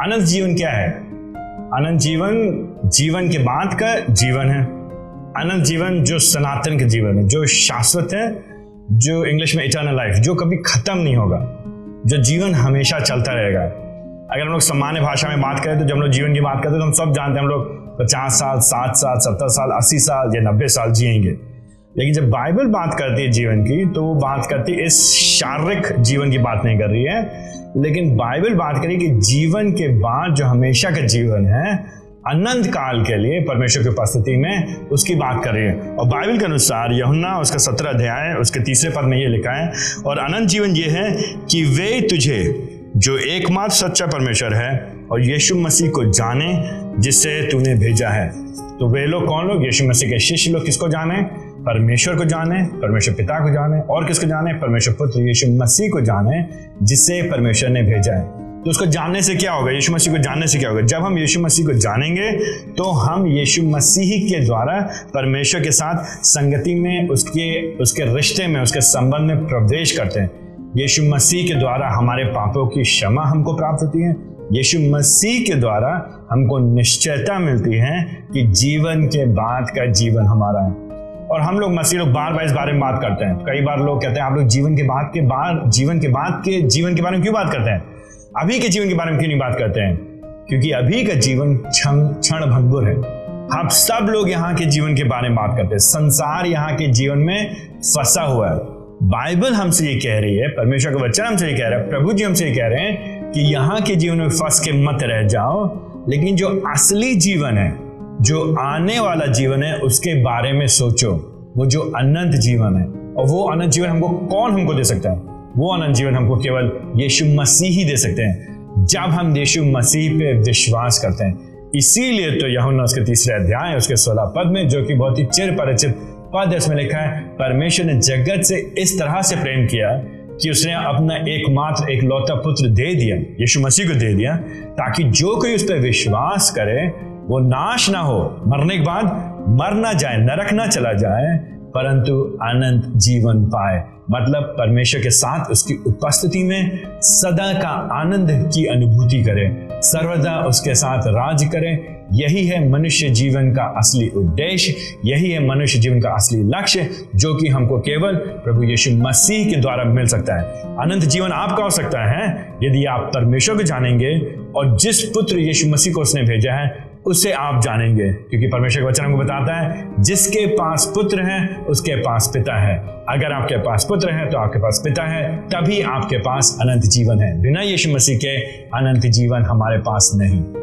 अनंत जीवन क्या है? अनंत जीवन जीवन के बाद का जीवन है। अनंत जीवन जो सनातन के जीवन है, जो शाश्वत है, जो इंग्लिश में इटर्नल लाइफ जो कभी खत्म नहीं होगा, जो जीवन हमेशा चलता रहेगा। अगर हम लोग सामान्य भाषा में बात करें तो जब हम लोग जीवन की बात करते हैं तो हम सब जानते हैं हम लोग पचास साल, साठ साल, सत्तर साल, अस्सी साल या नब्बे साल जिएँगे। लेकिन जब बाइबल बात करती है जीवन की तो वो बात करती है इस शारीरिक जीवन की बात नहीं कर रही है। लेकिन बाइबल बात करी कि जीवन के बाद जो हमेशा का जीवन है, अनंत काल के लिए परमेश्वर की उपस्थिति में उसकी बात कर रही है। और बाइबल के अनुसार यहुन्ना उसका सत्रह अध्याय, उसके तीसरे पद में ये लिखा है, और अनंत जीवन ये है कि वे तुझे, जो एकमात्र सच्चा परमेश्वर है और यीशु मसीह को जाने, जिससे तूने भेजा है। तो वे लोग कौन लोग? यीशु मसीह के शिष्य लोग किसको जाने? परमेश्वर को जाने, परमेश्वर पिता को जाने और किसको जाने? परमेश्वर पुत्र यीशु मसीह को जाने जिससे परमेश्वर ने भेजा है। तो उसको जानने से क्या होगा? यीशु मसीह को जानने से क्या होगा? जब हम यीशु मसीह को जानेंगे तो हम यीशु मसीह के द्वारा परमेश्वर के साथ संगति में, उसके उसके रिश्ते में, उसके संबंध में प्रवेश करते हैं। यीशु मसीह के द्वारा हमारे पापों की क्षमा हमको प्राप्त होती है। यीशु मसीह के द्वारा हमको निश्चयता मिलती है कि जीवन के बाद का जीवन हमारा है। और हम लोग मसीह लोग बार बार इस बारे में बात करते हैं। कई बार लोग कहते हैं, आप लोग जीवन के बाद के बाद जीवन के बाद के, जीवन के बारे में क्यों बात करते हैं? अभी के जीवन के बारे में क्यों नहीं बात करते हैं? क्योंकि अभी का जीवन क्षण भंगुर है। हम सब लोग यहाँ के जीवन के बारे में बात करते हैं। संसार यहाँ के जीवन में फंसा हुआ है। बाइबल हमसे ये कह रही है, परमेश्वर का वचन हमसे ये कह रहा है, प्रभु जी हमसे ये कह रहे हैं कि यहाँ के जीवन में फंस के मत रह जाओ। लेकिन जो असली जीवन है जो आने वाला जीवन है, उसके बारे में सोचो। वो जो अनंत जीवन है, और वो अनंत जीवन हमको कौन हमको दे सकता है? वो अनंत जीवन हमको केवल यीशु मसीह ही दे सकते हैं। जब हम यीशु मसीह पे विश्वास करते हैं, इसीलिए तो यहुन्ना उसके तीसरे अध्याय, उसके सोलह पद में, जो कि बहुत ही चिर परिचित पद इसमें लिखा है, परमेश्वर ने जगत से इस तरह से प्रेम किया कि उसने अपना एकमात्र एक लौता पुत्र दे दिया, यीशु मसीह को दे दिया, ताकि जो कोई उस पर विश्वास करे वो नाश ना हो। मरने के बाद मर ना जाए, नरक ना चला जाए, परंतु अनंत जीवन पाए। मतलब परमेश्वर के साथ उसकी उपस्थिति में सदा का आनंद की अनुभूति करें, सर्वदा उसके साथ राज करें। यही है मनुष्य जीवन का असली उद्देश्य, यही है मनुष्य जीवन का असली लक्ष्य, जो कि हमको केवल प्रभु यीशु मसीह के द्वारा मिल सकता है। अनंत जीवन आपका हो सकता है, यदि आप परमेश्वर को जानेंगे और जिस पुत्र यीशु मसीह को उसने भेजा है उसे आप जानेंगे, क्योंकि परमेश्वर का वचन हमको बताता है, जिसके पास पुत्र है, उसके पास पिता है। अगर आपके पास पुत्र है तो आपके पास पिता है, तभी आपके पास अनंत जीवन है। बिना यीशु मसीह के अनंत जीवन हमारे पास नहीं।